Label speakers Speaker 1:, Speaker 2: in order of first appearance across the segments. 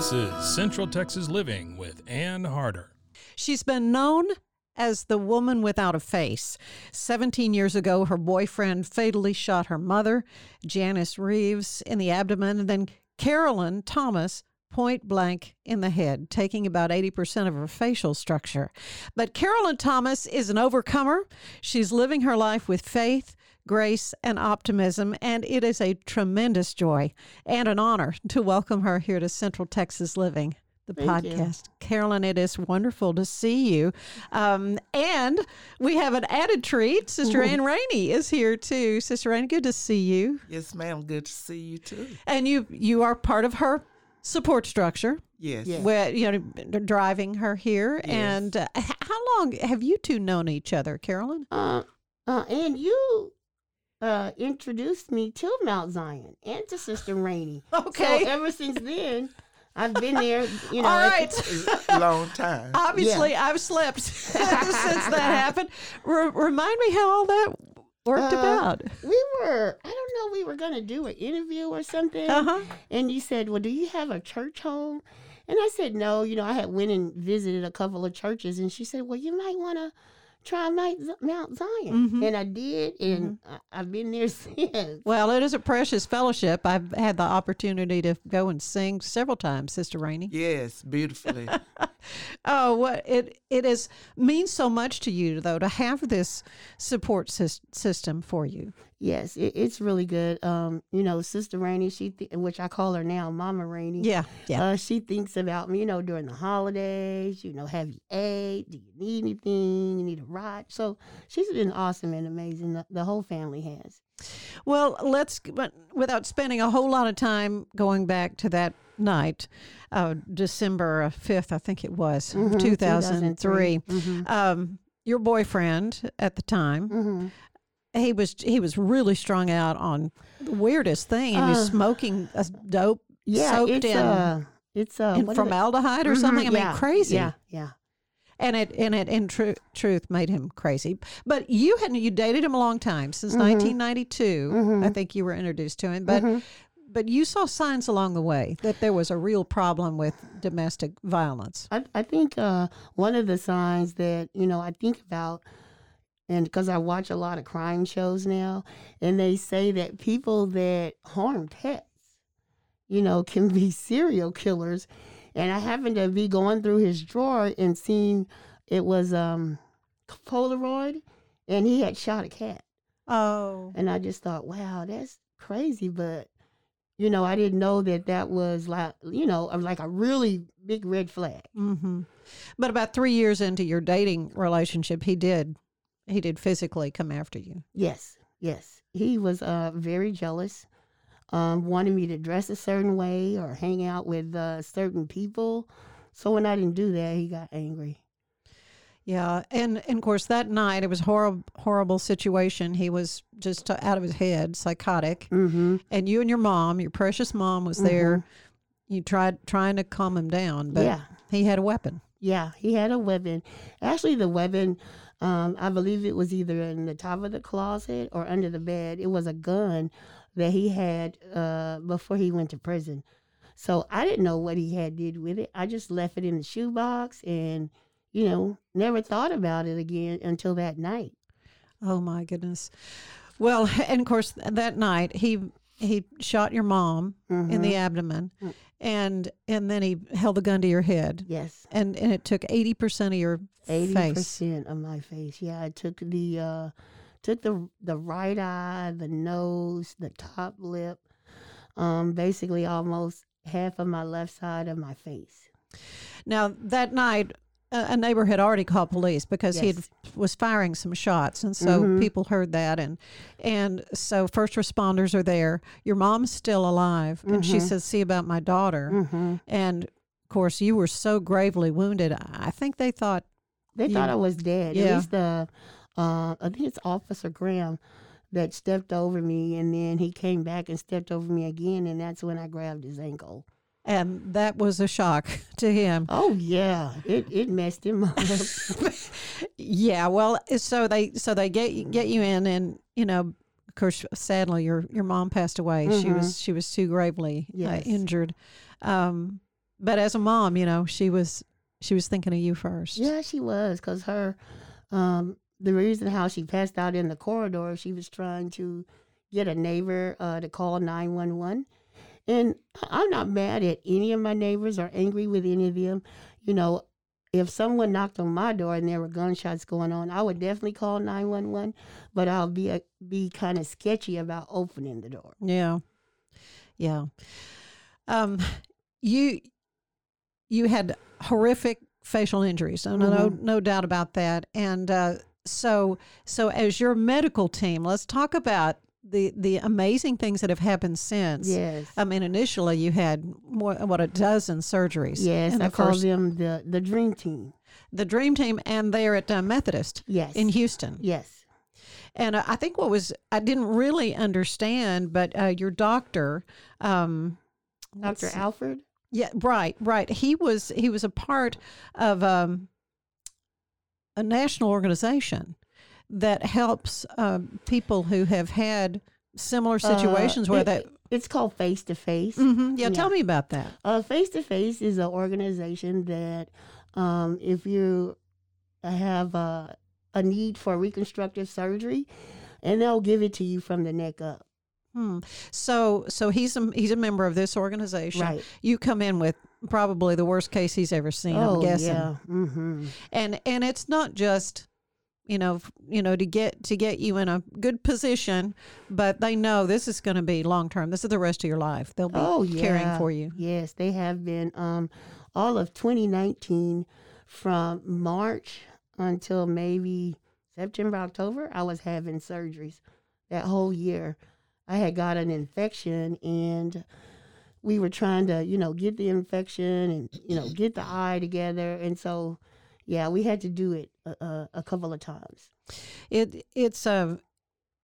Speaker 1: This is Central Texas Living with Ann Harder.
Speaker 2: She's been known as the woman without a face. 17 years ago, her boyfriend fatally shot her mother, Janice Reeves, in the abdomen, and then Carolyn Thomas point blank in the head, taking about 80% of her facial structure. But Carolyn Thomas is an overcomer. She's living her life with faith, grace, and optimism, and it is a tremendous joy and an honor to welcome her here to Central Texas Living. The
Speaker 3: Thank you.
Speaker 2: podcast. Carolyn, it is wonderful to see you. Um, and we have an added treat. Sister Ann Rainey is here too. Sister Ann, good to see you.
Speaker 3: Yes, ma'am. Good to see you too.
Speaker 2: And you you are part of her support structure.
Speaker 3: Yes.
Speaker 4: Yeah.
Speaker 2: Where you know driving her here.
Speaker 3: Yes.
Speaker 2: And uh, how long have you two known each other, Carolyn?
Speaker 4: Uh, uh, and you uh, introduced me to Mount Zion and to Sister Rainey.
Speaker 2: Okay.
Speaker 4: So ever since then, I've been there. You know.
Speaker 2: All
Speaker 4: at
Speaker 2: right.
Speaker 4: the-
Speaker 3: A long time.
Speaker 2: Obviously, I've slept since that happened. Re- remind me how all that worked
Speaker 4: Uh,
Speaker 2: about.
Speaker 4: we were. I don't know. We were gonna do an interview or something.
Speaker 2: Uh huh.
Speaker 4: And you said, "Well, do you have a church home?" And I said, "No." You know, I had went and visited a couple of churches, and she said, "Well, you might want to try Mount Z- Mount Zion."
Speaker 2: Mhm.
Speaker 4: And I did, and I, I've been there since.
Speaker 2: Well, it is a precious fellowship. I've had the opportunity to go and sing several times, Sister Rainey.
Speaker 3: Yes, beautifully.
Speaker 2: Oh, what it it is means so much to you though to have this support sys- system for you.
Speaker 4: Yes, it, it's really good. Um, you know, Sister Rainey, she th- which I call her now Mama Rainey.
Speaker 2: Yeah, yeah.
Speaker 4: Uh, she thinks about me, you know, during the holidays. You know, have you ate? Do you need anything? You need a ride? So she's been awesome and amazing. The, the whole family has.
Speaker 2: Well, let's but without spending a whole lot of time going back to that night, uh, December fifth, I think it was,
Speaker 4: Mhm,
Speaker 2: two thousand three.
Speaker 4: Mhm.
Speaker 2: Um, your boyfriend at the time,
Speaker 4: Mhm.
Speaker 2: he was he was really strung out on the weirdest thing. He was
Speaker 4: Uh,
Speaker 2: smoking a dope
Speaker 4: Yeah,
Speaker 2: soaked
Speaker 4: it's
Speaker 2: in,
Speaker 4: uh, it's uh,
Speaker 2: in
Speaker 4: is it?
Speaker 2: formaldehyde or
Speaker 4: Mhm,
Speaker 2: something. I mean,
Speaker 4: yeah,
Speaker 2: crazy.
Speaker 4: Yeah, yeah.
Speaker 2: and it and it in tru- truth made him crazy. But you had you dated him a long time since
Speaker 4: Mhm.
Speaker 2: 1992.
Speaker 4: Mhm.
Speaker 2: I think you were introduced to him, but
Speaker 4: Mhm.
Speaker 2: But you saw signs along the way that there was a real problem with domestic violence.
Speaker 4: I, I think uh, one of the signs that you know I think about, and because I watch a lot of crime shows now, and they say that people that harm pets, you know, can be serial killers. And I happened to be going through his drawer and seeing it was um, Polaroid, and he had shot a cat.
Speaker 2: Oh,
Speaker 4: And I just thought, wow, that's crazy. But, you know, I didn't know that that was like, you know, like a really big red flag.
Speaker 2: hmm But about three years into your dating relationship, he did he did physically come after you.
Speaker 4: Yes, yes. He was uh, very jealous, um, wanted me to dress a certain way or hang out with uh, certain people. So when I didn't do that, he got angry.
Speaker 2: Yeah, and, and of course that night it was horrible horrible situation. He was just out of his head, psychotic.
Speaker 4: Mm-hmm.
Speaker 2: and you and your mom, your precious mom, was there. You tried trying to calm him down, but
Speaker 4: yeah,
Speaker 2: he had a weapon.
Speaker 4: yeah. He had a weapon. Actually, the weapon, um, I believe it was either in the top of the closet or under the bed. It was a gun that he had uh, before he went to prison. So I didn't know what he had did with it. I just left it in the shoebox and, you know, never thought about it again until that night.
Speaker 2: Oh my goodness! Well, and of course that night he he shot your mom in the abdomen,
Speaker 4: Mm.
Speaker 2: and and then he held the gun to your head,
Speaker 4: Yes,
Speaker 2: and and it took eighty percent of your
Speaker 4: eighty
Speaker 2: face.
Speaker 4: percent of my face. Yeah, I took the uh, took the the right eye, the nose, the top lip, um, basically almost half of my left side of my face.
Speaker 2: Now that night, a, neighbor had already called police because he had was firing some shots, and so
Speaker 4: Mhm.
Speaker 2: people heard that, and and so first responders are there. Your mom's still alive, and she
Speaker 4: Mhm.
Speaker 2: says, "See about my daughter."
Speaker 4: hmm
Speaker 2: And of course, you were so gravely wounded. I I think they thought,
Speaker 4: They
Speaker 2: You-
Speaker 4: thought I was dead.
Speaker 2: Yeah.
Speaker 4: At least the, uh, I think it's Officer Graham that stepped over me, and then he came back and stepped over me again, and that's when I grabbed his ankle.
Speaker 2: And that was a shock to him.
Speaker 4: Oh yeah, it it messed him up.
Speaker 2: Yeah, well, so they so they get you- get you in, and you know, of course, sadly, your your mom passed away. She
Speaker 4: Mhm.
Speaker 2: was she was too gravely uh,
Speaker 4: Yes.
Speaker 2: injured. Um, but as a mom, you know, she was she was thinking of you first.
Speaker 4: yeah, she was, cause her, um, the reason how she passed out in the corridor, she was trying to get a neighbor uh, to call nine one one, and I'm not mad at any of my neighbors or angry with any of them. You know, if someone knocked on my door and there were gunshots going on, I would definitely call nine one one, but I'll be a, be kind of sketchy about opening the door.
Speaker 2: Yeah. Yeah. Um, you you had horrific facial injuries. No, no, no,
Speaker 4: Mhm.
Speaker 2: no doubt about that. And uh, so, so as your medical team, let's talk about the the amazing things that have happened since.
Speaker 4: Yes.
Speaker 2: I mean, initially you had more what a dozen surgeries.
Speaker 4: Yes, I
Speaker 2: the
Speaker 4: call
Speaker 2: first,
Speaker 4: them the the dream team.
Speaker 2: the Dream Team, and they're at uh, Methodist
Speaker 4: Yes.
Speaker 2: in Houston.
Speaker 4: yes.
Speaker 2: And uh, I think what was I didn't really understand, but uh, your doctor, um,
Speaker 4: Dr.
Speaker 2: see.
Speaker 4: Alford?
Speaker 2: Yeah, right, right. He was he was a part of um, a national organization that helps um, people who have had similar situations
Speaker 4: Uh,
Speaker 2: where
Speaker 4: it-
Speaker 2: that.
Speaker 4: It's called Face to Face.
Speaker 2: Yeah, tell me about that.
Speaker 4: Uh, Face to Face is an organization that, um, if you have a, a need for reconstructive surgery, and they'll give it to you from the neck up.
Speaker 2: Hmm. So, so he's a he's a member of this organization.
Speaker 4: Right.
Speaker 2: You come in with probably the worst case he's ever seen. I'm
Speaker 4: oh
Speaker 2: guessing.
Speaker 4: yeah. Mm-hmm.
Speaker 2: and and it's not just you know you know to get to get you in a good position but they know this is going to be long term this is the rest of your life they'll be
Speaker 4: Oh yeah.
Speaker 2: caring for you
Speaker 4: Yes, they have been. Um, all of 2019, from March until maybe September, October, I was having surgeries. That whole year, I had got an infection, and we were trying to, you know, get the infection and you know get the eye together, and so. Yeah, we had to do it a, a, a couple of times.
Speaker 2: it it's uh,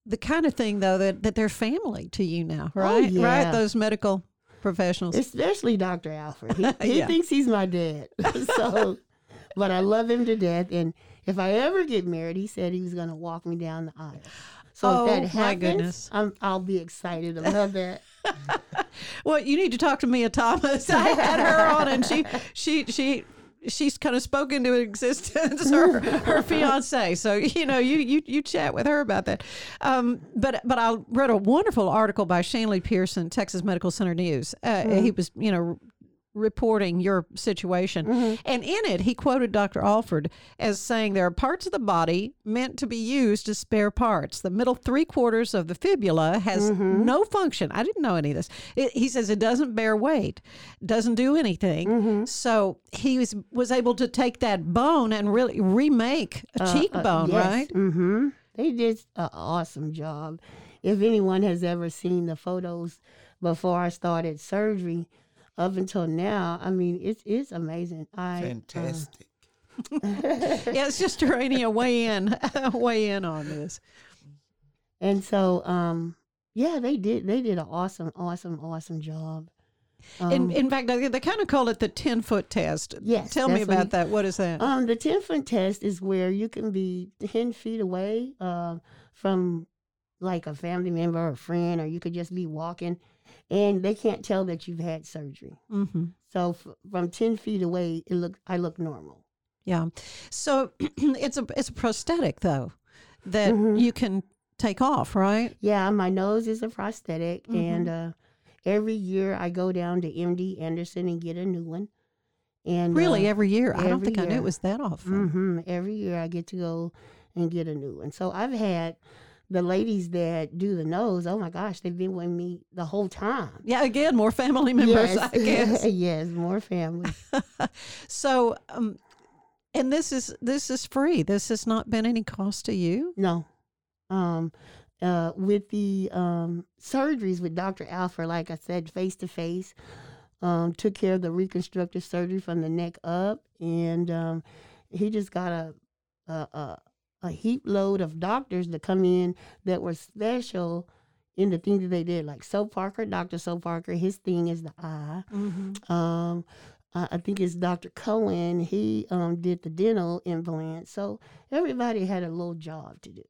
Speaker 2: the kind of thing though that that they're family to you now right right
Speaker 4: Oh, yeah.
Speaker 2: those medical professionals
Speaker 4: especially Dr. Alford. He, he
Speaker 2: Yeah.
Speaker 4: thinks he's my dad. so, but I love him to death. And if I ever get married, he said he was going to walk me down the aisle. So
Speaker 2: Oh,
Speaker 4: if that
Speaker 2: my
Speaker 4: happens,
Speaker 2: goodness.
Speaker 4: I'm, I'll be excited about that.
Speaker 2: well you need to talk to mia thomas i had her on and she she she she's kind of spoken to existence her her fiance. So you know you you you chat with her about that. Um but but i read a wonderful article by shanley pearson texas medical center news. Uh, he was you know reporting your situation. Mm-hmm. And in it he quoted dr alford as saying there are parts of the body meant to be used as spare parts. The middle three quarters of the fibula has mm-hmm. no function. I didn't know any of this. It, he says it doesn't bear weight doesn't do anything. Mm-hmm. So he was was able to take that bone and really remake a uh, uh, cheekbone right?
Speaker 4: Mm-hmm. They did an awesome job. If anyone has ever seen the photos before I started surgery, up until now, I mean, it's it's amazing. I uh,
Speaker 3: Fantastic.
Speaker 2: yeah it's just Urania weigh in weigh in on this
Speaker 4: And so, um, yeah, they did. They did an awesome, awesome, awesome job. Um,
Speaker 2: in, in fact, they, they kind of call it the 10 foot test.
Speaker 4: Yes,
Speaker 2: Tell me
Speaker 4: that's what
Speaker 2: about
Speaker 4: he-
Speaker 2: that. What is that?
Speaker 4: um, the ten foot test is where you can be ten feet away uh, from like a family member or a friend, or you could just be walking, and they can't tell that you've had surgery.
Speaker 2: hmm
Speaker 4: So f- from ten feet away, it look I look normal.
Speaker 2: Yeah. So it's a it's a prosthetic though that
Speaker 4: Mhm.
Speaker 2: you can take off, right?
Speaker 4: Yeah, my nose is a prosthetic,
Speaker 2: Mhm.
Speaker 4: and uh, every year I go down to MD Anderson and get a new one. And
Speaker 2: Really,
Speaker 4: uh,
Speaker 2: every year. I don't
Speaker 4: every
Speaker 2: think I knew it was that often.
Speaker 4: hmm Every year I get to go and get a new one. So I've had the ladies that do the nose, oh my gosh, they've been with me the whole time.
Speaker 2: Yeah, again, more family members,
Speaker 4: yes.
Speaker 2: I guess.
Speaker 4: yes, more family.
Speaker 2: so, um, and this is this is free. This has not been any cost to you.
Speaker 4: No. Um, uh, with the um, surgeries with Dr. Alford, like I said, face to face, um, took care of the reconstructive surgery from the neck up, and um, he just got a, a a a heap load of doctors to come in that were special in the things that they did. Like So Parker, Dr. So Parker, his thing is the eye.
Speaker 2: Mm-hmm.
Speaker 4: Um, I think it's Dr. Cohen. He um, did the dental implant. So everybody had a little job to do.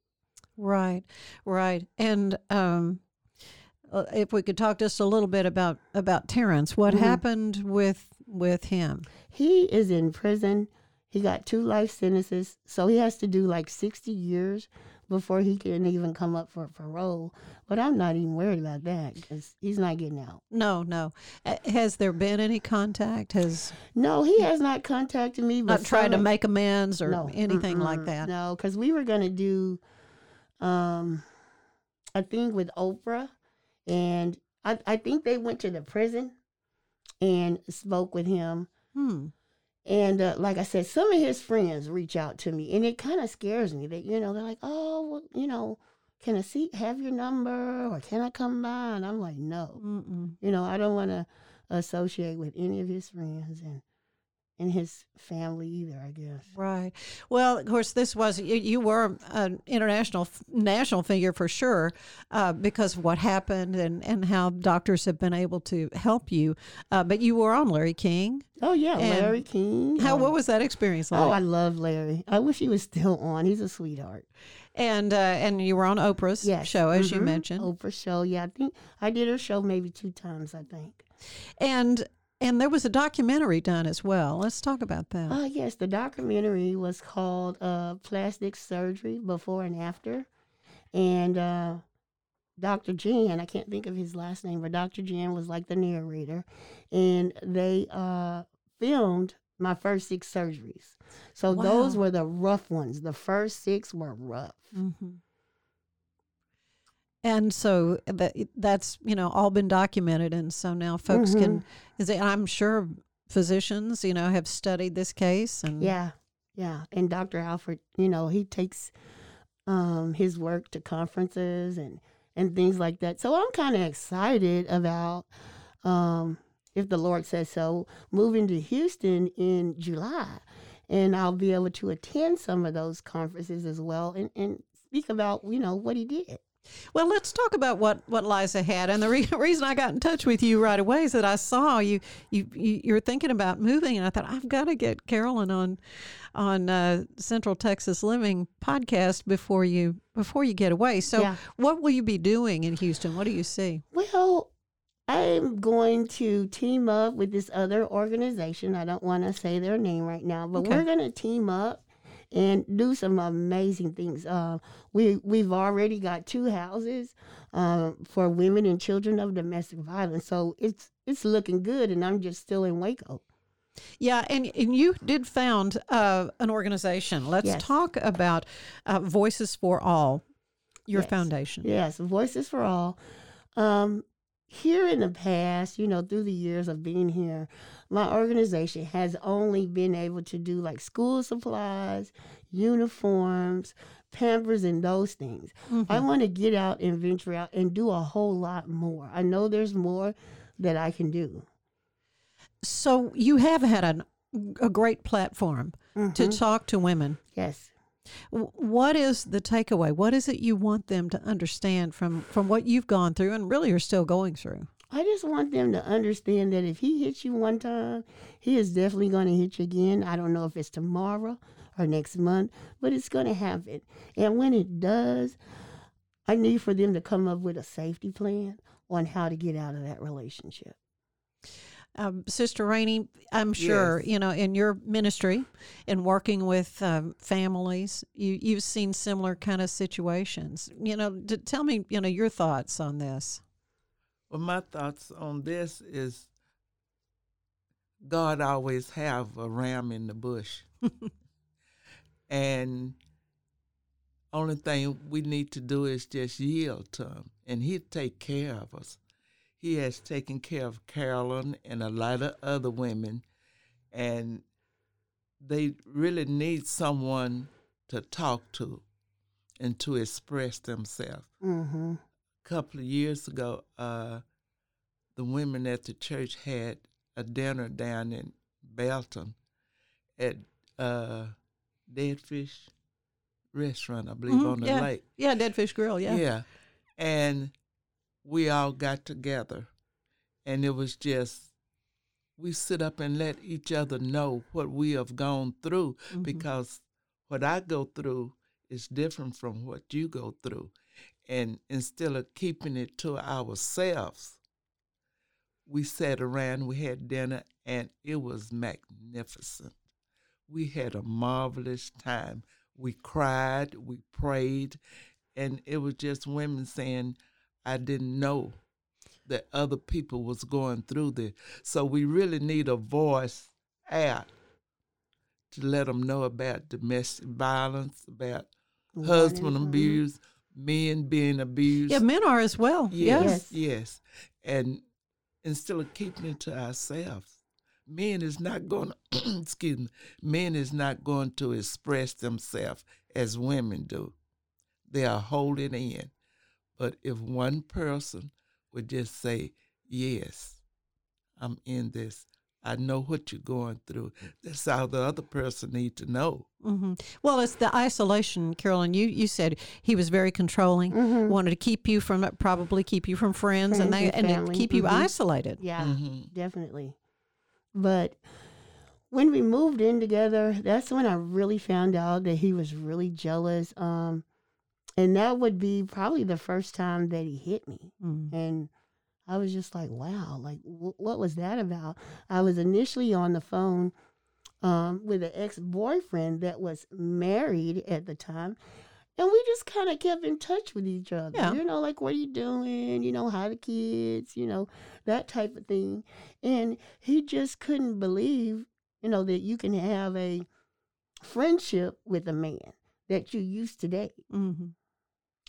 Speaker 2: Right, right. And um, uh, if we could talk just a little bit about about Terrence, what
Speaker 4: Mhm.
Speaker 2: happened with with him?
Speaker 4: He is in prison. He got two life sentences, so he has to do like 60 years before he can even come up for parole. But I'm not even worried about that because he's not getting out.
Speaker 2: No, no. Has there been any contact? Has
Speaker 4: No, he has not contacted me. But
Speaker 2: not tried to make amends or
Speaker 4: no,
Speaker 2: anything like that?
Speaker 4: No, because we were gonna do um a thing with Oprah, and I I think they went to the prison and spoke with him.
Speaker 2: Hmm.
Speaker 4: And uh, like I said, some of his friends reach out to me, and it kind of scares me that you know they're like, oh, well, you know, can I see have your number or can I come by? And I'm like, no,
Speaker 2: Mm-mm.
Speaker 4: you know, I don't want to associate with any of his friends and and his family either. I guess.
Speaker 2: Right. Well, of course, this was you, you were an international, national figure for sure, uh, because of what happened and and how doctors have been able to help you. Uh, but you were on Larry King.
Speaker 4: Oh yeah, Larry King.
Speaker 2: How
Speaker 4: um,
Speaker 2: what was that experience like?
Speaker 4: Oh, I love Larry. I wish he was still on. He's a sweetheart.
Speaker 2: and uh, and you were on Oprah's
Speaker 4: Yes.
Speaker 2: show, as you
Speaker 4: Mhm.
Speaker 2: mentioned,
Speaker 4: Oprah show. Yeah, I think I did her show maybe two times. I think.
Speaker 2: and and there was a documentary done as well. Let's talk about that.
Speaker 4: Uh, yes, the documentary was called uh, Plastic Surgery Before and After. And uh, Dr. Jan, I can't think of his last name, but Dr. Jan was like the narrator. And they uh, filmed my first six surgeries. So those were the rough ones. The first six were rough.
Speaker 2: hmm And so that that's you know all been documented, and so now folks can. Is it, I'm sure physicians you know have studied this case and
Speaker 4: Yeah, yeah. And Dr. Alford, you know, he takes um, his work to conferences and and things like that. So I'm kind of excited about, um, if the Lord says so, moving to Houston in July, and I'll be able to attend some of those conferences as well and and speak about you know what he did.
Speaker 2: Well, let's talk about what, what lies ahead. And the re- reason I got in touch with you right away is that I saw you you, you you're thinking about moving, and I thought I've got to get Carolyn on on uh, Central Texas Living podcast before you before you get away. So,
Speaker 4: Yeah.
Speaker 2: what will you be doing in Houston? What do you see?
Speaker 4: Well, I'm going to team up with this other organization. I don't want to say their name right now, but
Speaker 2: Okay.
Speaker 4: we're going to team up and do some amazing things. Uh, we we've already got two houses um, for women and children of domestic violence, so it's it's looking good. And I'm just still in Waco.
Speaker 2: Yeah, and, and you did found uh, an organization. Let's
Speaker 4: Yes.
Speaker 2: talk about uh, Voices for All, your
Speaker 4: Yes.
Speaker 2: foundation.
Speaker 4: Yes, Voices for All. Um, here in the past, you know, through the years of being here, my organization has only been able to do like school supplies, uniforms, pampers, and those things.
Speaker 2: Mm-hmm.
Speaker 4: I want to get out and venture out and do a whole lot more. I know there's more that I can do.
Speaker 2: So you have had an, a great platform to
Speaker 4: Mhm.
Speaker 2: talk to women.
Speaker 4: Yes.
Speaker 2: What is the takeaway? What is it you want them to understand from from what you've gone through and really are still going through?
Speaker 4: I just want them to understand that if he hits you one time, he is definitely going to hit you again. I don't know if it's tomorrow or next month, but it's going to happen. And when it does, I need for them to come up with a safety plan on how to get out of that relationship.
Speaker 2: Um, Sister Rainey, I'm sure
Speaker 3: Yes.
Speaker 2: you know in your ministry in working with um, families, you you've seen similar kind of situations. You know, to tell me, you know, your thoughts on this.
Speaker 3: Well, my thoughts on this is God always have a ram in the bush. and only thing we need to do is just yield to him, and he'll take care of us. He has taken care of Carolyn and a lot of other women, and they really need someone to talk to and to express themselves.
Speaker 4: Mm-hmm.
Speaker 3: A couple of years ago, uh, the women at the church had a dinner down in Belton at uh, Dead Fish Restaurant, I believe,
Speaker 2: Mhm,
Speaker 3: on the
Speaker 2: yeah.
Speaker 3: lake.
Speaker 2: Yeah, Dead Fish Grill. Yeah.
Speaker 3: Yeah. And we all got together. And it was just, we sit up and let each other know what we have gone through
Speaker 2: Mhm.
Speaker 3: because what I go through is different from what you go through. And instead of keeping it to ourselves, we sat around, we had dinner, and it was magnificent. We had a marvelous time. We cried, we prayed, and it was just women saying, I didn't know that other people was going through this. So we really need a voice out to let them know about domestic violence, about husband mm-hmm. abuse, men being abused.
Speaker 2: Yeah, men are as well.
Speaker 3: Yes,
Speaker 2: Yes.
Speaker 3: yes. And instead of keeping it to ourselves, men is not going to, excuse me, men is not going to express themselves as women do. They are holding in. But if one person would just say, yes, I'm in this. I know what you're going through. That's how the other person need to know.
Speaker 2: hmm Well, it's the isolation, Carolyn. You you said he was very controlling,
Speaker 4: Mhm.
Speaker 2: wanted to keep you from probably keep you from friends, and they
Speaker 4: and
Speaker 2: and keep you
Speaker 4: Mhm.
Speaker 2: isolated.
Speaker 4: Yeah,
Speaker 3: Mhm.
Speaker 4: definitely. But when we moved in together, that's when I really found out that he was really jealous. Um, and that would be probably the first time that he hit me.
Speaker 2: Mm.
Speaker 4: And I was just like, wow, like, wh- what was that about? I was initially on the phone um, with an ex boyfriend that was married at the time. And we just kind of kept in touch with each other.
Speaker 2: Yeah.
Speaker 4: You know, like, what are you doing? You know, how the kids, you know, that type of thing. And he just couldn't believe, you know, that you can have a friendship with a man that you used to date.
Speaker 2: hmm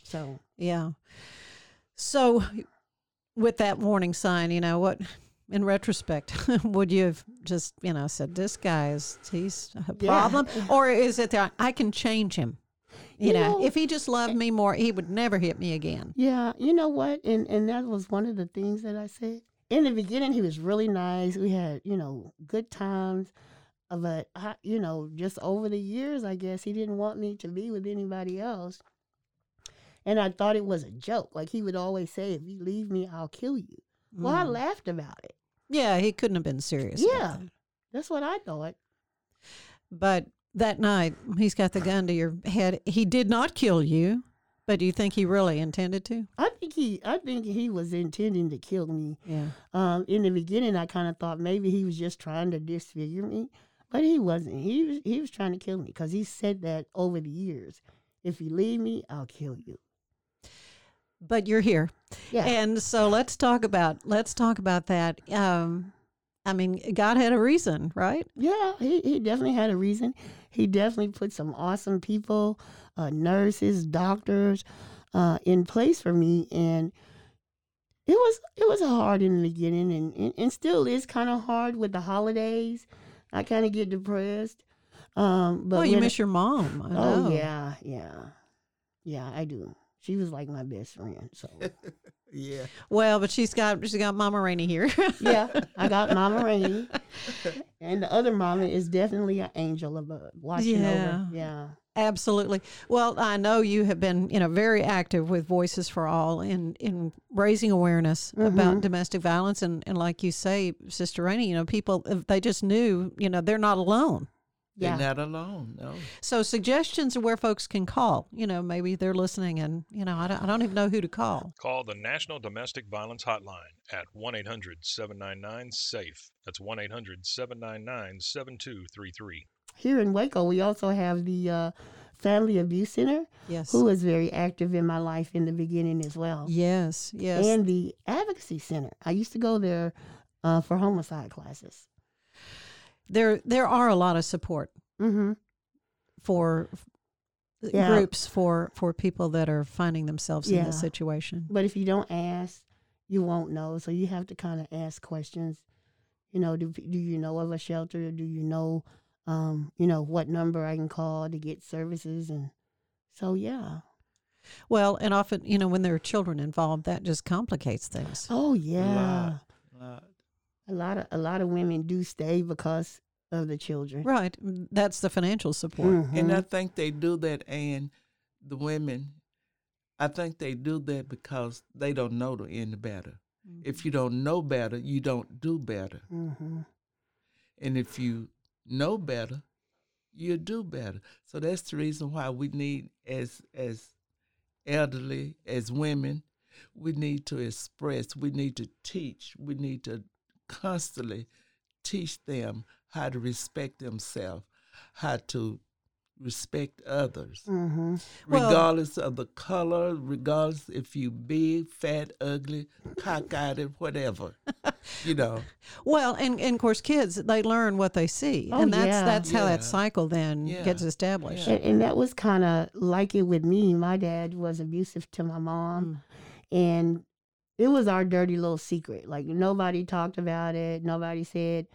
Speaker 4: So,
Speaker 2: Yeah. So, with that warning sign, you know what? In retrospect, would you have just, you know, said this guy is he's a
Speaker 4: Yeah.
Speaker 2: problem, or is it that I can change him? You,
Speaker 4: You
Speaker 2: know,
Speaker 4: know,
Speaker 2: if he just loved me more, he would never hit me again.
Speaker 4: Yeah, you know what? And and that was one of the things that I said. In the beginning, he was really nice. We had, you know, good times. Uh, But I, you know, just over the years, I guess he didn't want me to be with anybody else. And I thought it was a joke. Like he would always say, "If you leave me, I'll kill you." Well, I
Speaker 2: Mm.
Speaker 4: laughed about it.
Speaker 2: Yeah, he couldn't have been serious. about
Speaker 4: Yeah.
Speaker 2: that.
Speaker 4: That's what I thought.
Speaker 2: But that night, he's got the gun to your head. He did not kill you, but do you think he really intended to?
Speaker 4: I think he, I think he was intending to kill me.
Speaker 2: Yeah.
Speaker 4: Um, in the beginning, I kind of thought maybe he was just trying to disfigure me, but he wasn't. He was he was trying to kill me because he said that over the years. If you leave me, I'll kill you.
Speaker 2: But you're here.
Speaker 4: Yeah,
Speaker 2: And so let's talk about let's talk about that. Um, I mean, God had a reason, right?
Speaker 4: yeah. He he definitely had a reason. He definitely put some awesome people, uh, nurses, doctors, uh, in place for me, and it was it was hard in the beginning, and and, and still is kind of hard with the holidays. I kind of get depressed. Um, but
Speaker 2: well, you miss your mom. I
Speaker 4: Oh
Speaker 2: know.
Speaker 4: yeah, yeah, yeah. I do. She was like my best friend. So
Speaker 3: Yeah.
Speaker 2: Well, but she's got she's got Mama Rainey here.
Speaker 4: yeah, I got Mama Rainey, and the other Mama is definitely an angel above watching
Speaker 2: Yeah.
Speaker 4: over. Yeah,
Speaker 2: Absolutely. Well, I know you have been, you know, very active with Voices for All in in raising awareness about
Speaker 4: Mhm.
Speaker 2: domestic violence, and and like you say, Sister Rainey, you know, people if they just knew, you know, they're not alone.
Speaker 4: Yeah.
Speaker 3: They're not alone, no.
Speaker 2: So suggestions of where folks can call. You know, maybe they're listening, and you know, I don't, I don't even know who to call.
Speaker 1: Call the National Domestic Violence Hotline at 1 800 799 SAFE. That's 1 800 799 7233.
Speaker 4: Here in Waco, we also have the uh, Family Abuse Center,
Speaker 2: Yes.
Speaker 4: who was very active in my life in the beginning as well,
Speaker 2: Yes. Yes.
Speaker 4: and the Advocacy Center. I used to go there uh, for homicide classes.
Speaker 2: There there are a lot of support
Speaker 4: Mm-hmm.
Speaker 2: for
Speaker 4: Yeah.
Speaker 2: groups for for people that are finding themselves in this situation.
Speaker 4: But if you don't ask, you won't know. So you have to kind of ask questions. You know, do do you know of a shelter? Do you know, um, you know, what number I can call to get services? And so yeah.
Speaker 2: Well, and often, you know, when there are children involved, that just complicates things.
Speaker 4: Oh yeah.
Speaker 3: lot, lot.
Speaker 4: A lot of a lot of women do stay because of the children.
Speaker 2: Right. That's the financial support.
Speaker 3: And I
Speaker 4: Mhm.
Speaker 3: think they do that, and the women, I think they do that because they don't know the any better. If you don't know better, you don't do better.
Speaker 4: Mhm.
Speaker 3: And if you know better, you do better. So that's the reason why we need, as as elderly, as women, we need to express, we need to teach, we need to constantly teach them how to respect themselves, how to respect others,
Speaker 4: Mhm.
Speaker 2: Well-
Speaker 3: regardless of the color, regardless if you big, fat, ugly, cockeyed, whatever. you know.
Speaker 2: Well, and, and of course, kids they learn what they see,
Speaker 4: Oh,
Speaker 2: and that's
Speaker 4: yeah.
Speaker 2: that's how that cycle then
Speaker 3: Yeah.
Speaker 2: gets established.
Speaker 3: Yeah.
Speaker 4: And, and that was kind of like it with me. My dad was abusive to my mom, and it was our dirty little secret. Like nobody talked about it. Nobody said,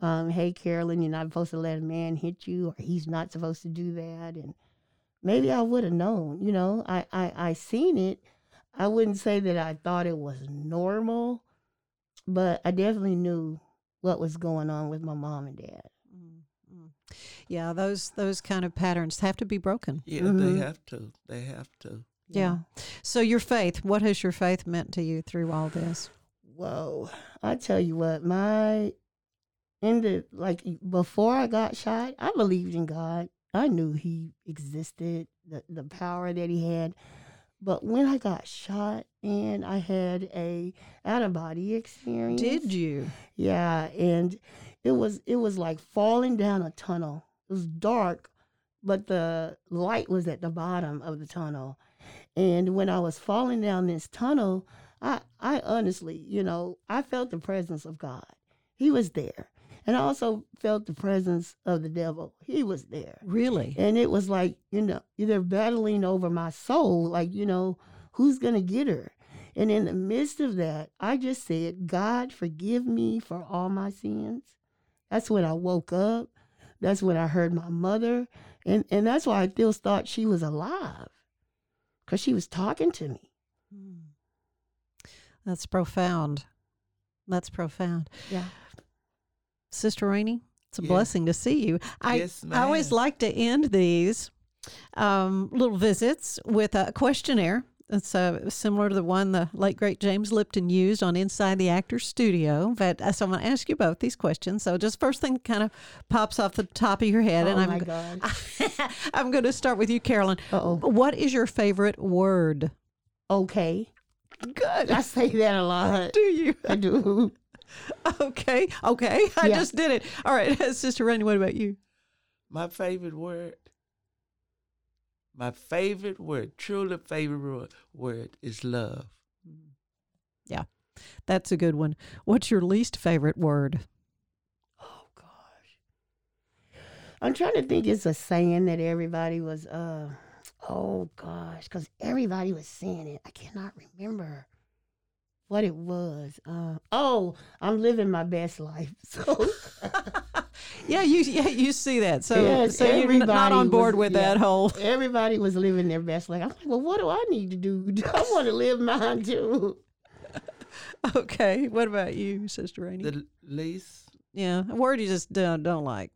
Speaker 4: um, "Hey, Carolyn, you're not supposed to let a man hit you, or he's not supposed to do that." And maybe I would have known. You know, I, I I seen it. I wouldn't say that I thought it was normal, but I definitely knew what was going on with my mom and dad.
Speaker 2: Mm, mm. Yeah, those those kind of patterns have to be broken.
Speaker 3: Yeah,
Speaker 4: Mhm.
Speaker 3: they have to. They have to.
Speaker 2: Yeah. So your faith, what has your faith meant to you through all this?
Speaker 4: Whoa. I tell you what, my in the like before I got shot, I believed in God. I knew he existed, the the power that he had. But when I got shot and I had a out of body experience.
Speaker 2: Did you?
Speaker 4: Yeah, and it was it was like falling down a tunnel. It was dark, but the light was at the bottom of the tunnel. And when I was falling down this tunnel, I I honestly, you know, I felt the presence of God. He was there. And I also felt the presence of the devil. He was there.
Speaker 2: Really?
Speaker 4: And it was like, you know, they're battling over my soul, like, you know, who's going to get her? And in the midst of that, I just said, God, forgive me for all my sins. That's when I woke up. That's when I heard my mother. And, and that's why I still thought she was alive because she was talking to me.
Speaker 2: Mm. That's profound. That's profound.
Speaker 4: Yeah.
Speaker 2: Sister Rainey, it's a
Speaker 3: Yes.
Speaker 2: blessing to see you. I,
Speaker 3: Yes,
Speaker 2: I always like to end these um, little visits with a questionnaire. It's uh, similar to the one the late great James Lipton used on Inside the Actor's Studio. But uh, so I'm going to ask you both these questions. So just first thing kind of pops off the top of your head,
Speaker 4: oh,
Speaker 2: and I'm
Speaker 4: my God.
Speaker 2: I'm going to start with you, Carolyn.
Speaker 4: Uh-oh.
Speaker 2: What is your favorite word?
Speaker 4: Okay.
Speaker 2: Good.
Speaker 4: I say that a lot.
Speaker 2: Do you?
Speaker 4: I do.
Speaker 2: Okay. Okay. I
Speaker 4: Yeah.
Speaker 2: just did it. All right. Sister Rainey, what about you?
Speaker 3: My favorite word, my favorite word, truly favorite word, word is love.
Speaker 2: Yeah, that's a good one. What's your least favorite word?
Speaker 4: Oh gosh. I'm trying to think it's a saying that everybody was uh oh gosh, because everybody was saying it. I cannot remember what it was. Uh, oh, I'm living my best life. So
Speaker 2: Yeah, you yeah you see that. So
Speaker 4: Yes,
Speaker 2: so you're n- not on board
Speaker 4: was-
Speaker 2: with
Speaker 4: yeah.
Speaker 2: that whole.
Speaker 4: everybody was living their best life. I'm like, well, what do I need to do? I want to live mine too.
Speaker 2: Okay. What about you, Sister Rainey?
Speaker 3: The least
Speaker 2: yeah, a word you just don't, don't like.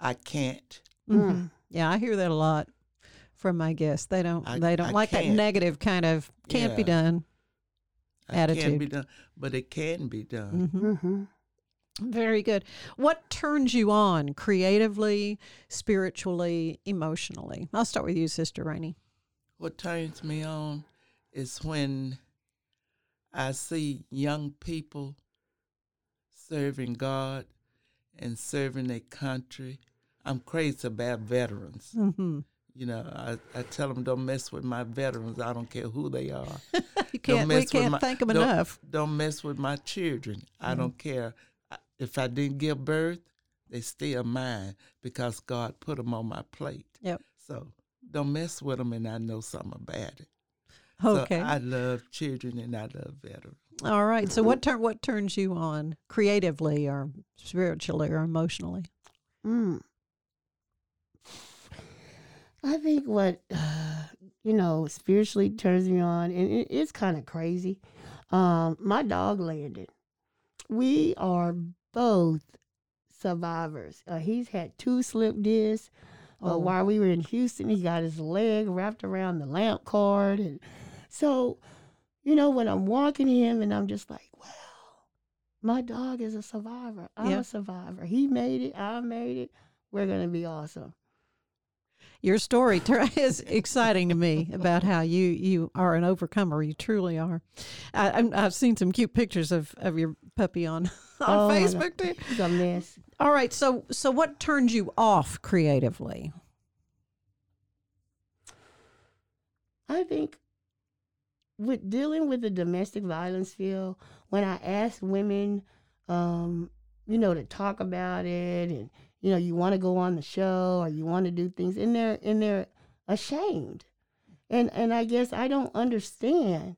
Speaker 3: I can't.
Speaker 2: Mhm. Yeah, I hear that a lot from my guests. They don't
Speaker 3: I-
Speaker 2: they don't
Speaker 3: I
Speaker 2: like that
Speaker 3: can't.
Speaker 2: negative kind of can't be
Speaker 3: Yeah.
Speaker 2: done.
Speaker 3: I can't be
Speaker 2: Attitude.
Speaker 3: done, but it can be done.
Speaker 2: hmm
Speaker 4: hmm
Speaker 2: Very good. What turns you on creatively, spiritually, emotionally? I'll start with you, Sister Rainey.
Speaker 3: What turns me on is when I see young people serving God and serving their country. I'm crazy about veterans.
Speaker 2: Mm-hmm.
Speaker 3: You know, I, I tell them don't mess with my veterans. I don't care who they are.
Speaker 2: You
Speaker 3: Don't
Speaker 2: can't. We
Speaker 3: mess with
Speaker 2: can't
Speaker 3: my-
Speaker 2: thank them
Speaker 3: don't-
Speaker 2: enough.
Speaker 3: Don't mess with my children. I
Speaker 2: Mm-hmm.
Speaker 3: don't care I- if I didn't give birth. They still mine because God put them on my plate.
Speaker 2: Yep.
Speaker 3: So don't mess with them, and I know something about it.
Speaker 2: Okay.
Speaker 3: So I love children and I love veterans.
Speaker 2: All right. So what turn what turns you on creatively or spiritually or emotionally?
Speaker 4: Mm. I think what uh, you know spiritually turns me on, and it, it's kind of crazy. Um, my dog landed. we are both survivors. Uh, he's had two slip discs. Uh,
Speaker 2: Oh.
Speaker 4: While we were in Houston, he got his leg wrapped around the lamp cord, and so you know when I'm walking him, and I'm just like, wow, my dog is a survivor. I'm
Speaker 2: Yeah.
Speaker 4: a survivor. He made it. I made it. We're gonna be awesome.
Speaker 2: Your story is exciting to me about how you you are an overcomer. You truly are. I, I've seen some cute pictures of, of your puppy on on
Speaker 4: Oh.
Speaker 2: Facebook too.
Speaker 4: He's a mess.
Speaker 2: All right. So so what turns you off creatively?
Speaker 4: I think with dealing with the domestic violence field, when I ask women, um, you know, to talk about it, and you know, you want to go on the show or you want to do things, and they're and they're ashamed, and and I guess I don't understand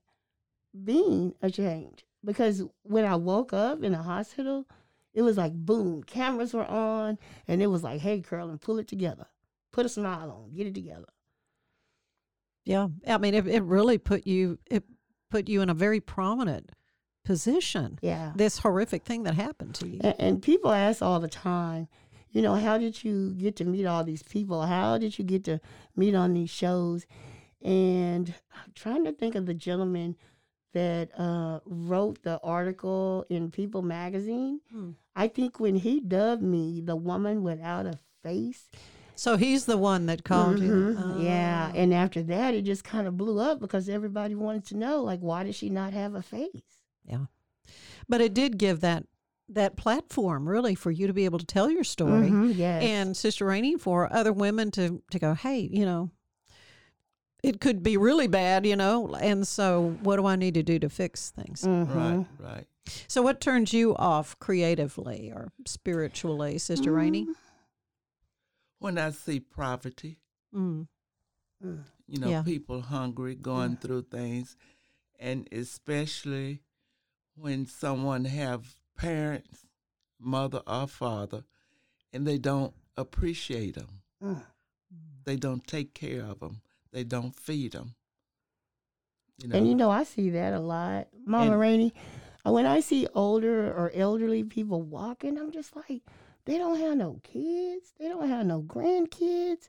Speaker 4: being ashamed because when I woke up in the hospital, it was like boom, cameras were on, and it was like, hey, Carolyn, pull it together, put a smile on, get it together.
Speaker 2: Yeah. I mean, it, it really put you it put you in a very prominent position.
Speaker 4: Yeah.
Speaker 2: This horrific thing that happened to you.
Speaker 4: And, and people ask all the time, you know, how did you get to meet all these people? How did you get to meet on these shows? And I'm trying to think of the gentleman that uh, wrote the article in People magazine.
Speaker 2: Hmm.
Speaker 4: I think when he dubbed me the woman without a face.
Speaker 2: So he's the one that called you.
Speaker 4: Mhm. Yeah.
Speaker 2: Oh.
Speaker 4: And after that, it just kind of blew up because everybody wanted to know, like, why does she not have a face? Yeah.
Speaker 2: But it did give that that platform really for you to be able to tell your story.
Speaker 4: Mhm, yes.
Speaker 2: and Sister Rainey for other women to to go, hey, you know, it could be really bad, you know, and so what do I need to do to fix things?
Speaker 4: Mhm.
Speaker 3: Right, right.
Speaker 2: So what turns you off creatively or spiritually, Sister Rainey?
Speaker 3: When I see poverty,
Speaker 2: Mm.
Speaker 4: Mm.
Speaker 3: you know,
Speaker 2: Yeah.
Speaker 3: people hungry, going through things, and especially when someone have parents, mother or father, and they don't appreciate them.
Speaker 4: Mm.
Speaker 3: They don't take care of them. They don't feed them. You know,
Speaker 4: And you know, I see that a lot. Mama
Speaker 3: And-
Speaker 4: Rainey, uh, when I see older or elderly people walking, I'm just like, they don't have no kids. They don't have no grandkids.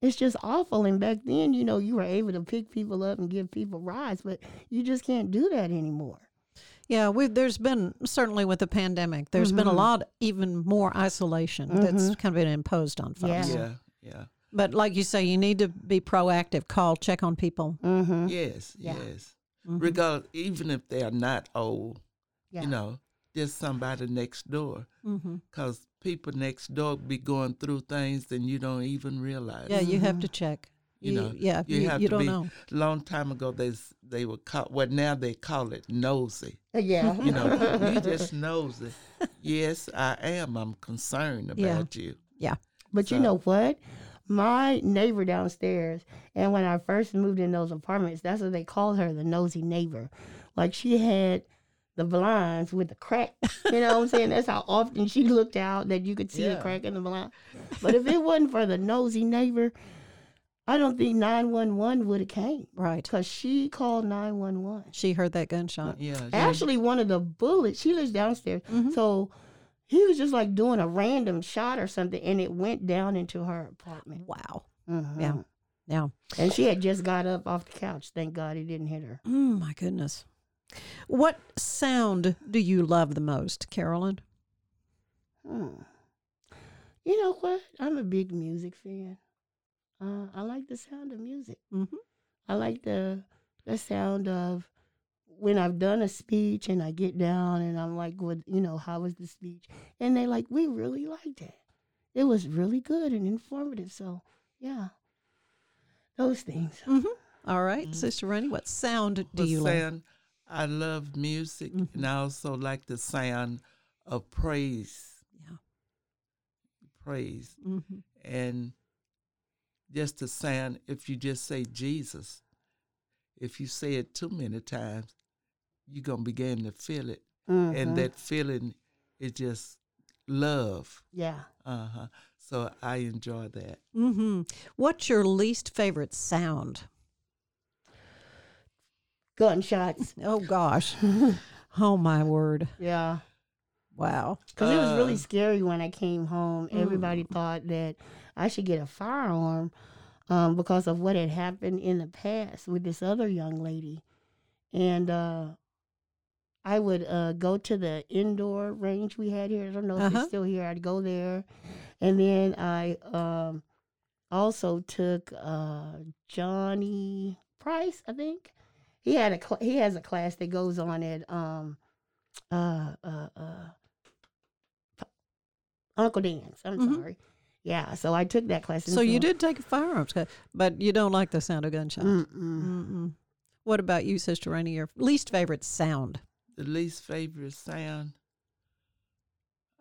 Speaker 4: It's just awful. And back then, you know, you were able to pick people up and give people rides, but you just can't do that anymore.
Speaker 2: Yeah, we've there's been certainly with the pandemic, there's been a
Speaker 4: Mhm.
Speaker 2: lot even more isolation that's
Speaker 4: Mhm.
Speaker 2: kind of been imposed on folks.
Speaker 4: Yeah.
Speaker 3: yeah, yeah,
Speaker 2: But like you say, you need to be proactive, call, check on people.
Speaker 4: Mm-hmm.
Speaker 3: yes,
Speaker 4: Yeah.
Speaker 3: yes.
Speaker 2: Mhm.
Speaker 3: Regardless, even if they are not old,
Speaker 4: Yeah.
Speaker 3: you know, just somebody next door.
Speaker 2: Mhm.
Speaker 3: Because people next door be going through things and you don't even realize.
Speaker 2: Yeah, you have to check.
Speaker 3: You know,
Speaker 2: yeah,
Speaker 3: you
Speaker 2: you,
Speaker 3: have
Speaker 2: you
Speaker 3: to
Speaker 2: don't
Speaker 3: be-
Speaker 2: know.
Speaker 3: Long time ago, they they were called. Well, now they call it nosy.
Speaker 4: Uh, yeah.
Speaker 3: You know, you just nosy. Yes, I am. I'm concerned
Speaker 2: Yeah.
Speaker 3: about you. Yeah.
Speaker 4: But you know what? My neighbor downstairs, and when I first moved in those apartments, that's what they called her, the nosy neighbor. Like she had the blinds with the crack. You know what I'm saying? That's how often she looked out that you could see a
Speaker 3: Yeah.
Speaker 4: crack in the blind. But if it wasn't for the nosy neighbor, I don't think 911 would have came
Speaker 2: Right.
Speaker 4: because she called 911.
Speaker 2: She heard that gunshot.
Speaker 3: Yeah.
Speaker 4: Actually, one of the bullets, she lives downstairs.
Speaker 2: Mhm.
Speaker 4: So he was just like doing a random shot or something, and it went down into her apartment.
Speaker 2: Wow.
Speaker 4: Mhm.
Speaker 2: Yeah. Yeah.
Speaker 4: And she had just got up off the couch. Thank God he didn't hit her.
Speaker 2: Mm, my goodness. What sound do you love the most, Carolyn?
Speaker 4: Hmm. You know what? I'm a big music fan. Uh, I like the sound of music.
Speaker 2: Mhm.
Speaker 4: I like the the sound of when I've done a speech and I get down and I'm like, "What? You know, how was the speech?" And they like, "We really liked it. It was really good and informative." So, yeah, those things.
Speaker 2: All right,
Speaker 3: Mhm.
Speaker 2: Sister Rainey, what sound do
Speaker 3: But
Speaker 2: you love?
Speaker 3: saying, I love music,
Speaker 2: Mhm.
Speaker 3: and I also like the sound of praise.
Speaker 2: Yeah.
Speaker 3: Praise,
Speaker 2: Mhm.
Speaker 3: and just the sound if you just say Jesus. If you say it too many times, you're gonna begin to feel it.
Speaker 4: Mhm.
Speaker 3: And that feeling is just love.
Speaker 4: yeah.
Speaker 3: Uh-huh. So I enjoy that.
Speaker 2: Mm-hmm. What's your least favorite sound?
Speaker 4: Gunshots.
Speaker 2: Oh gosh. oh my word.
Speaker 4: Yeah.
Speaker 2: Wow.
Speaker 4: Because it was really
Speaker 3: Uh,
Speaker 4: scary when I came home. Everybody thought that I should get a firearm um, because of what had happened in the past with this other young lady. And uh, I would uh, go to the indoor range we had here. I don't know if
Speaker 2: Uh-huh.
Speaker 4: it's still here. I'd go there. And then I um, also took uh, Johnny Price, I think. He had a cl- he has a class that goes on at um, uh, uh, uh, Uncle Dan's. I'm
Speaker 2: Mhm.
Speaker 4: sorry. Yeah, so I took that class.
Speaker 2: So you did take a firearms class, but you don't like the sound of gunshots.
Speaker 4: Mm-mm.
Speaker 2: Mm-mm. What about you, Sister Rainey? Your least favorite sound?
Speaker 3: The least favorite sound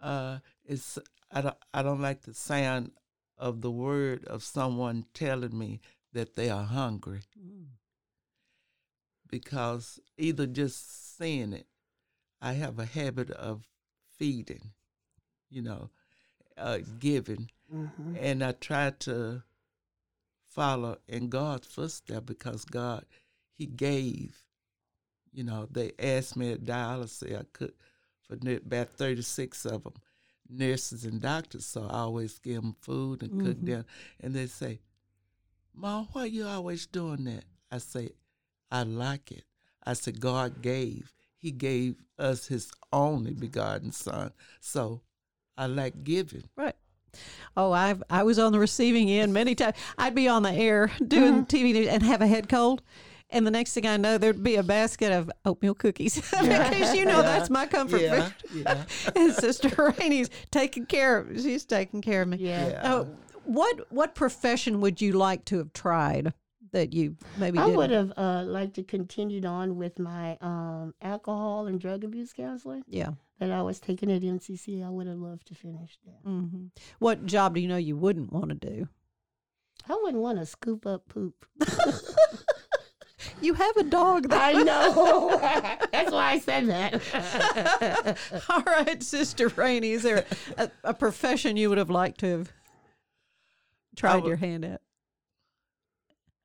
Speaker 3: uh is I don't I don't like the sound of the word of someone telling me that they are hungry because either just saying it, I have a habit of feeding, you know, uh, giving,
Speaker 4: Mhm.
Speaker 3: and I try to follow in God's footsteps because God, He gave. You know, they asked me at dialysis, I cooked for about 36 of them, nurses and doctors, so I always give them food and cook
Speaker 2: Mhm.
Speaker 3: them. And they say, Mom, why you always doing that? I say, I like it. I said, God gave. He gave us His only begotten Son. So I like giving.
Speaker 2: Right. Oh, I I was on the receiving end many times. I'd be on the air doing TV news and have a head cold. And the next thing I know, there'd be a basket of oatmeal cookies because you know that's my comfort
Speaker 3: Yeah,
Speaker 2: food.
Speaker 3: yeah.
Speaker 2: and Sister Rainey's taking care of. She's taking care of me.
Speaker 4: Yeah.
Speaker 3: Yeah.
Speaker 2: Oh, what what profession would you like to have tried that you maybe
Speaker 4: I
Speaker 2: didn't?
Speaker 4: would have uh, liked to continued on with my um, alcohol and drug abuse counseling
Speaker 2: Yeah.
Speaker 4: That I was taking at MCC. I would have loved to finish that.
Speaker 2: hmm What job do you know you wouldn't want to do?
Speaker 4: I wouldn't want to scoop up poop.
Speaker 2: You have a dog. That
Speaker 4: I know. That's why I said that.
Speaker 2: All right, Sister Rainey, is there a, a profession you would have liked to have tried
Speaker 3: would-
Speaker 2: your hand at?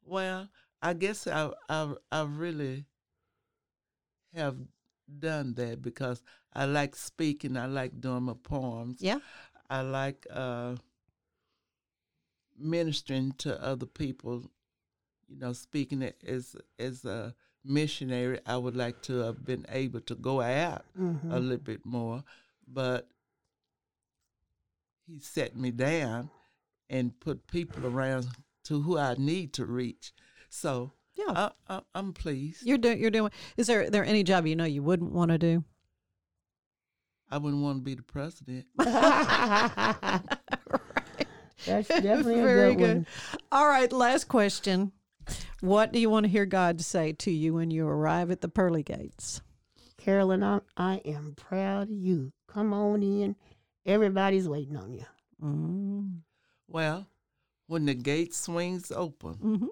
Speaker 3: Well, I guess I I I really have done that because I like speaking. I like doing my poems.
Speaker 2: Yeah.
Speaker 3: I like uh, ministering to other people. You know, speaking it as as a missionary, I would like to have been able to go out
Speaker 4: Mhm.
Speaker 3: a little bit more, but he set me down and put people around to who I need to reach. So
Speaker 2: Yeah.
Speaker 3: I, I, I'm pleased.
Speaker 2: You're doing. You're doing. Is there there any job you know you wouldn't want to do?
Speaker 3: I wouldn't want to be the president. right.
Speaker 4: That's definitely a
Speaker 2: Very
Speaker 4: good,
Speaker 2: good.
Speaker 4: one.
Speaker 2: All right, last question. What do you want to hear God say to you when you arrive at the pearly gates?
Speaker 4: Carolyn, I'm, I am proud of you. Come on in. Everybody's waiting on you.
Speaker 2: Mm.
Speaker 3: Well, when the gate swings open,
Speaker 2: hmm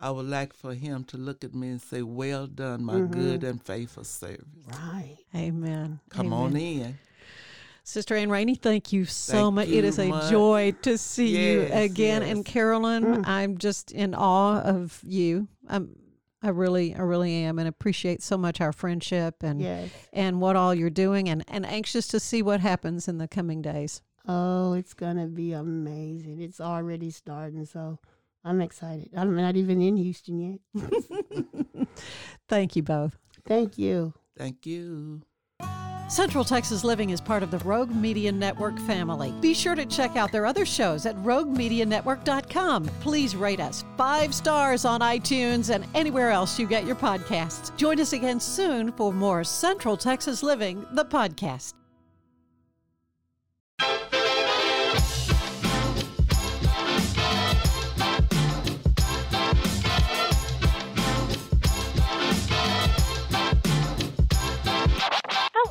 Speaker 3: I would like for him to look at me and say, "Well done, my
Speaker 4: Mhm.
Speaker 3: good and faithful servant.
Speaker 4: Right.
Speaker 2: Amen.
Speaker 3: Come
Speaker 2: Amen.
Speaker 3: on in."
Speaker 2: Sister Ann Rainey, thank you so
Speaker 3: Thank
Speaker 2: much. It
Speaker 3: you
Speaker 2: is a
Speaker 3: much.
Speaker 2: joy to see you
Speaker 3: Yes,
Speaker 2: again. And. Carolyn,
Speaker 4: Mm.
Speaker 2: I'm just in awe of you. I'm, I really, I really am, and appreciate so much our friendship and
Speaker 4: Yes.
Speaker 2: and what all you're doing, and and anxious to see what happens in the coming days.
Speaker 4: Oh, it's gonna be amazing. It's already starting, so I'm excited. I'm not even in Houston yet.
Speaker 2: Thank you both.
Speaker 4: Thank you.
Speaker 3: Thank you.
Speaker 2: Central Texas Living is part of the Rogue Media Network family. Be sure to check out their other shows at roguemedianetwork.com. Please rate us five stars on iTunes and anywhere else you get your podcasts. Join us again soon for more Central Texas Living, the podcast.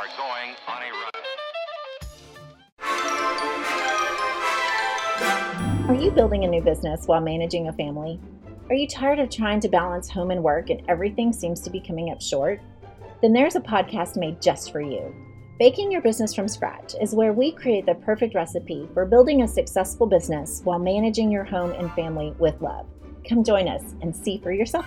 Speaker 5: Are going on a run.
Speaker 6: Are you building a new business while managing a family? Are you tired of trying to balance home and work and everything seems to be coming up short? Then there's a podcast made just for you. Baking Your Business from Scratch is where we create the perfect recipe for building a successful business while managing your home and family with love. Come join us and see for yourself.